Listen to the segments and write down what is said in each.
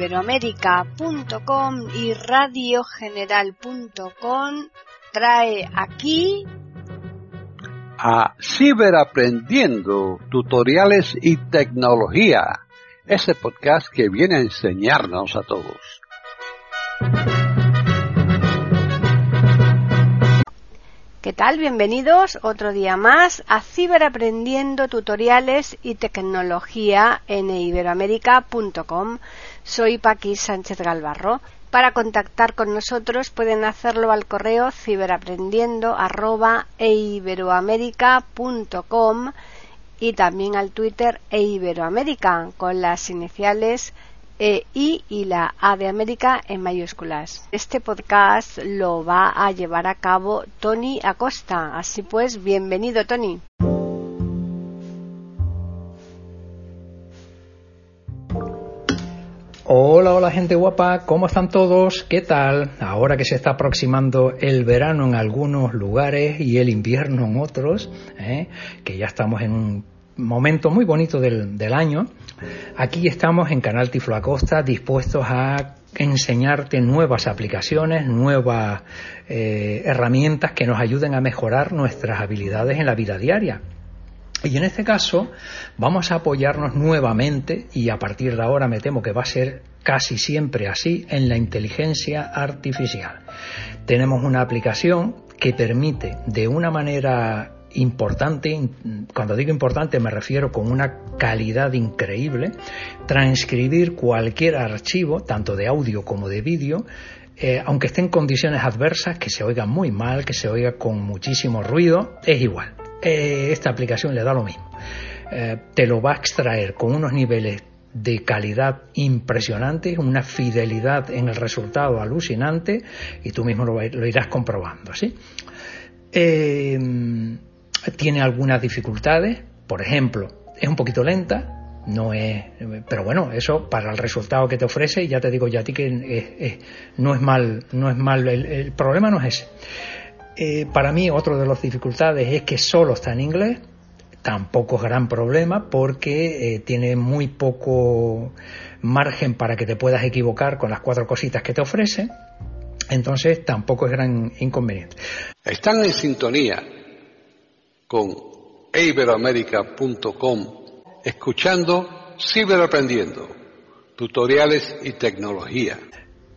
eiberoamérica.com y radiogeneral.com trae aquí a Ciberaprendiendo, tutoriales y tecnología, ese podcast que viene a enseñarnos a todos. ¿Qué tal? Bienvenidos otro día más a Ciberaprendiendo tutoriales y tecnología en iberoamérica.com. Soy Paqui Sánchez Galvarro. Para contactar con nosotros pueden hacerlo al correo ciberaprendiendo@eiberoamerica.com y también al Twitter eiberoamerica con las iniciales e I y la A de América en mayúsculas. Este podcast lo va a llevar a cabo Tony Acosta. Así pues, bienvenido Tony. Hola, hola gente guapa, ¿cómo están todos? ¿Qué tal? Ahora que se está aproximando el verano en algunos lugares y el invierno en otros, ¿eh? que ya estamos en un momento muy bonito del, año, Aquí estamos en Canal Tiflo Acosta dispuestos a enseñarte nuevas aplicaciones, nuevas eh, herramientas que nos ayuden a mejorar nuestras habilidades en la vida diaria. Y en este caso vamos a apoyarnos nuevamente, y a partir de ahora me temo que va a ser casi siempre así, en la inteligencia artificial. Tenemos una aplicación que permite de una manera importante, cuando digo importante me refiero con una calidad increíble, transcribir cualquier archivo, tanto de audio como de vídeo, eh, aunque esté en condiciones adversas, que se oiga muy mal, que se oiga con muchísimo ruido, es igual. Eh, esta aplicación le da lo mismo. Eh, te lo va a extraer con unos niveles de calidad impresionantes, una fidelidad en el resultado alucinante y tú mismo lo, irás comprobando. ¿sí? Tiene algunas dificultades, por ejemplo, es un poquito lenta, no es, pero bueno, eso para el resultado que te ofrece, ya te digo ya a ti que no es mal, no es mal, el, problema no es ese. Eh, para mí otro de las dificultades es que solo está en inglés, tampoco es gran problema porque eh, tiene muy poco margen para que te puedas equivocar con las cuatro cositas que te ofrece, entonces tampoco es gran inconveniente. Están en sintonía con iberoamerica.com, escuchando Ciberaprendiendo, tutoriales y tecnología.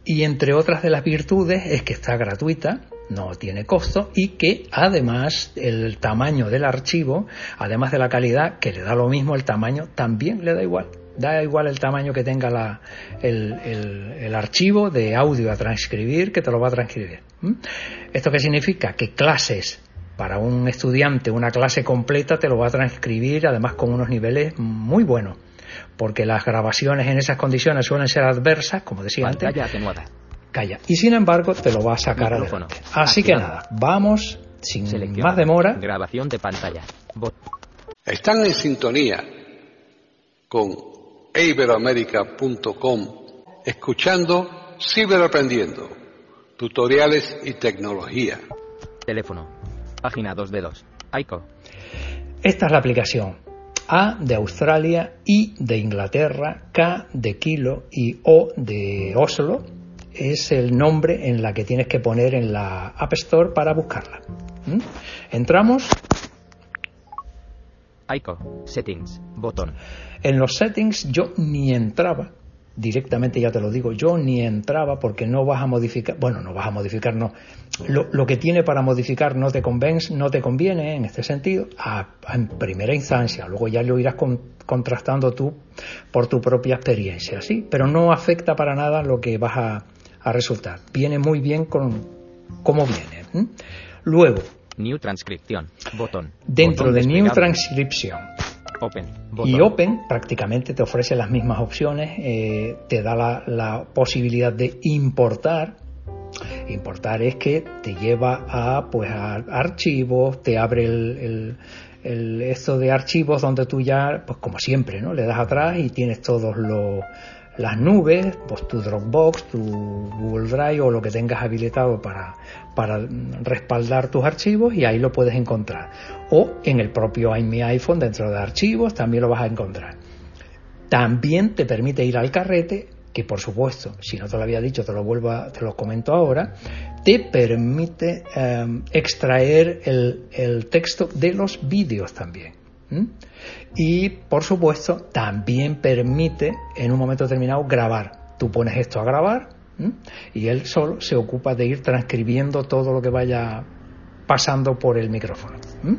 Y entre otras de las virtudes es que está gratuita, no tiene costo y que además el tamaño del archivo, además de la calidad, que le da lo mismo el tamaño, también le da igual. Da igual el tamaño que tenga la, el, el, archivo de audio a transcribir, que te lo va a transcribir. ¿Esto qué significa? Que clases para un estudiante una clase completa te lo va a transcribir además con unos niveles muy buenos. Porque las grabaciones en esas condiciones suelen ser adversas como decía antes. atenuada. calla. Y sin embargo te lo va a sacar adelante. Así que nada vamos sin más demora. Grabación de pantalla. Están en sintonía con iberoamerica.com escuchando ciberaprendiendo tutoriales y tecnología. Teléfono Página 2 de 2. AICO. Esta es la aplicación. A de Australia, I de Inglaterra, K de Kilo y O de Oslo es el nombre en la que tienes que poner en la App Store para buscarla. ¿Mm? Entramos. ICO, Settings, botón. En los settings yo ni entraba directamente ya te lo digo, yo ni entraba porque no vas a modificar, bueno, no vas a modificar, no. Lo, que tiene para modificar no te convence, no te conviene en este sentido, en primera instancia, luego ya lo irás contrastando tú por tu propia experiencia, ¿sí? Pero no afecta para nada lo que vas a, resultar. Viene muy bien con cómo viene. Luego. New Transcripción, botón. Dentro de New Transcription Open. Y Open prácticamente te ofrece las mismas opciones, eh, te da la, posibilidad de importar. Importar es que te lleva a pues a archivos, te abre el, el, esto de archivos donde tú ya, pues como siempre, ¿no? Le das atrás y tienes todos los las nubes, pues tu Dropbox, tu Google Drive o lo que tengas habilitado para, para respaldar tus archivos y ahí lo puedes encontrar. O en el propio Mi iPhone, dentro de archivos, también lo vas a encontrar. También te permite ir al carrete que por supuesto, si no te lo había dicho, te lo vuelvo a, te lo comento ahora, te permite eh, extraer el, el, texto de los vídeos también. ¿Mm? Y por supuesto, también permite en un momento determinado grabar. Tú pones esto a grabar ¿Mm? y él solo se ocupa de ir transcribiendo todo lo que vaya pasando por el micrófono. ¿Mm?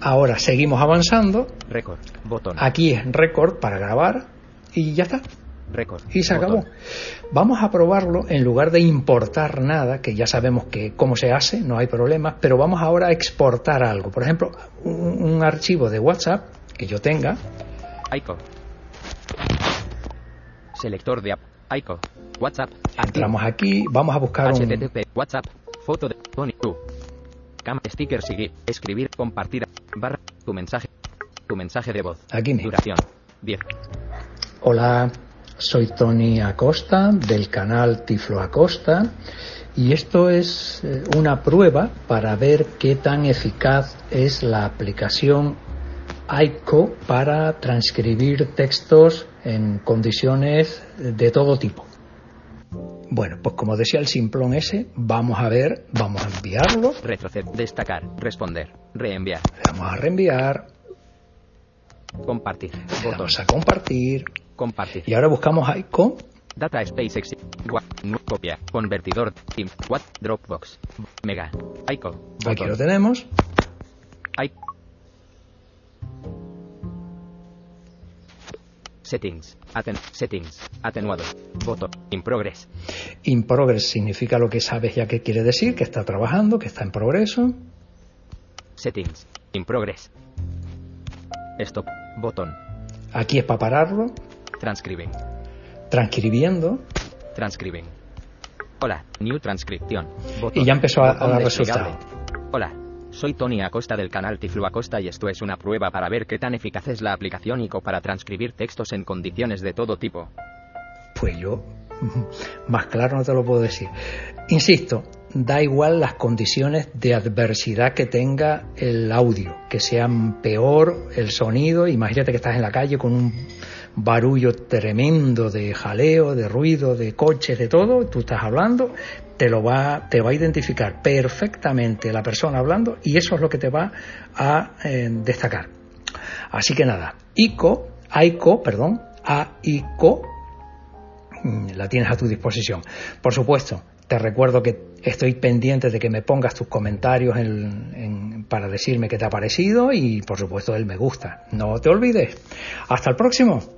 Ahora seguimos avanzando. Record, botón. Aquí es record para grabar y ya está. Record. Y se acabó. Vamos a probarlo en lugar de importar nada, que ya sabemos que cómo se hace, no hay problemas, pero vamos ahora a exportar algo. Por ejemplo, un, un archivo de WhatsApp que yo tenga. ICO. Selector de app. ICO. WhatsApp. Entramos aquí, vamos a buscar un... HTTP. WhatsApp. Foto de Tony. Tú. Cam sticker seguir. Escribir. Compartir. Barra. Tu mensaje. Tu mensaje de voz. Aquí mismo. Duración. 10. Hola, soy Tony Acosta del canal Tiflo Acosta y esto es eh, una prueba para ver qué tan eficaz es la aplicación ICO para transcribir textos en condiciones de todo tipo. Bueno, pues como decía el simplón ese, vamos a ver, vamos a enviarlo. Retroceder, destacar, responder, reenviar. Vamos a reenviar. Compartir. Le Vamos a compartir. Compartir. Y ahora buscamos ICO. Data Space Exit. Copia. Convertidor. Team. What. Dropbox. Mega. ICO. Aquí lo tenemos. ICO. Settings. Aten settings. Atenuado. Botón. In progress. In progress significa lo que sabes ya que quiere decir, que está trabajando, que está en progreso. Settings. In progress. Stop. Botón. Aquí es para pararlo. Transcriben. Transcribiendo. Transcriben. Hola. New transcripción. Botón. Y ya empezó a, a dar resultado. Hola. Soy Tony Acosta del canal Tiflu Acosta y esto es una prueba para ver qué tan eficaz es la aplicación ICO para transcribir textos en condiciones de todo tipo. Pues yo más claro no te lo puedo decir. Insisto, da igual las condiciones de adversidad que tenga el audio, que sean peor el sonido, imagínate que estás en la calle con un barullo tremendo de jaleo, de ruido, de coches, de todo, tú estás hablando, te lo va, te va a identificar perfectamente la persona hablando y eso es lo que te va a eh, destacar. Así que nada, ICO, AICO, perdón, AICO, la tienes a tu disposición. Por supuesto, te recuerdo que estoy pendiente de que me pongas tus comentarios en, en, para decirme qué te ha parecido y por supuesto el me gusta. No te olvides. Hasta el próximo.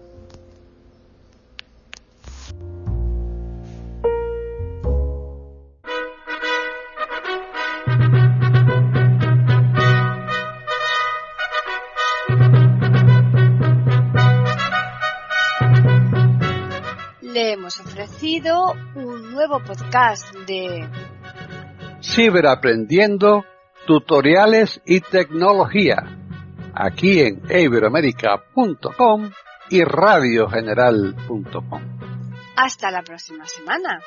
Le hemos ofrecido un nuevo podcast de Ciberaprendiendo, tutoriales y tecnología, aquí en iberoamerica.com y radiogeneral.com. Hasta la próxima semana.